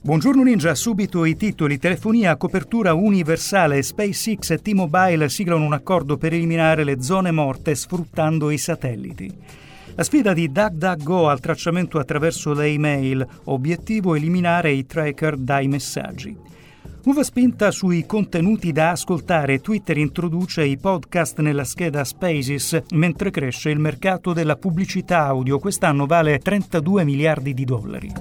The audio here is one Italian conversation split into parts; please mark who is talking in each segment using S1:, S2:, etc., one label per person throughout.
S1: Buongiorno Ninja, subito i titoli. Telefonia a copertura universale. SpaceX e T-Mobile siglano un accordo per eliminare le zone morte sfruttando i satelliti. La sfida di DuckDuckGo al tracciamento attraverso le email, obiettivo eliminare i tracker dai messaggi. Nuova spinta sui contenuti da ascoltare. Twitter introduce i podcast nella scheda Spaces, mentre cresce il mercato della pubblicità audio. Quest'anno vale 32 miliardi di dollari.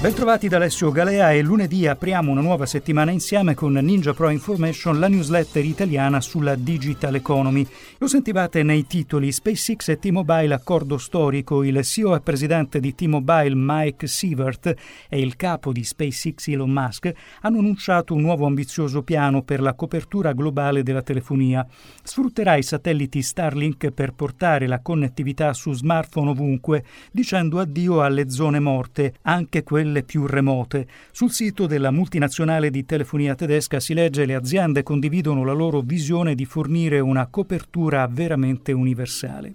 S1: Bentrovati da Alessio Galea e lunedì apriamo una nuova settimana insieme con Ninja Pro Information, la newsletter italiana sulla digital economy. Lo sentivate nei titoli SpaceX e T-Mobile accordo storico. Il CEO e presidente di T-Mobile Mike Sievert e il capo di SpaceX Elon Musk hanno annunciato un nuovo ambizioso piano per la copertura globale della telefonia. Sfrutterà i satelliti Starlink per portare la connettività su smartphone ovunque, dicendo addio alle zone morte, anche quelle quelle più remote. Sul sito della multinazionale di telefonia tedesca si legge le aziende condividono la loro visione di fornire una copertura veramente universale.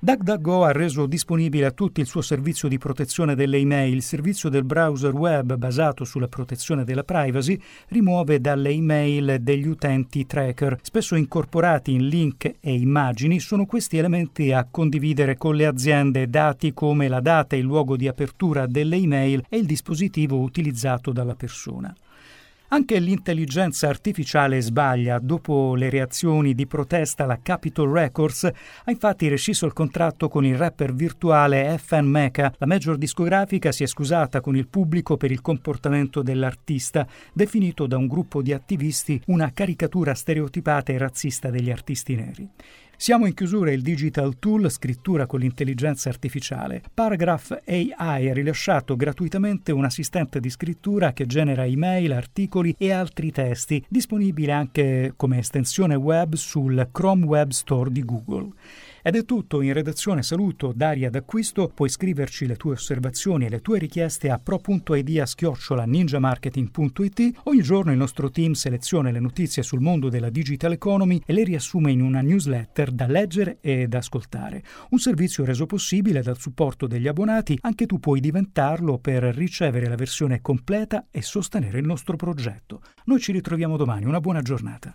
S1: DuckDuckGo ha reso disponibile a tutti il suo servizio di protezione delle email. Il servizio del browser web basato sulla protezione della privacy rimuove dalle email degli utenti tracker. Spesso incorporati in link e immagini, sono questi elementi a condividere con le aziende dati come la data e il luogo di apertura delle email e il dispositivo utilizzato dalla persona. Anche l'intelligenza artificiale sbaglia. Dopo le reazioni di protesta, la Capitol Records ha infatti rescisso il contratto con il rapper virtuale FN Mecha. La major discografica si è scusata con il pubblico per il comportamento dell'artista, definito da un gruppo di attivisti una caricatura stereotipata e razzista degli artisti neri. Siamo in chiusura il Digital Tool Scrittura con l'intelligenza artificiale. Paragraph AI ha rilasciato gratuitamente un assistente di scrittura che genera email, articoli e altri testi, disponibile anche come estensione web sul Chrome Web Store di Google. Ed è tutto, in redazione saluto Daria D'Acquisto, puoi scriverci le tue osservazioni e le tue richieste a pro.idea-ninjamarketing.it. Ogni giorno il nostro team seleziona le notizie sul mondo della digital economy e le riassume in una newsletter da leggere e da ascoltare. Un servizio reso possibile dal supporto degli abbonati, anche tu puoi diventarlo per ricevere la versione completa e sostenere il nostro progetto. Noi ci ritroviamo domani, una buona giornata.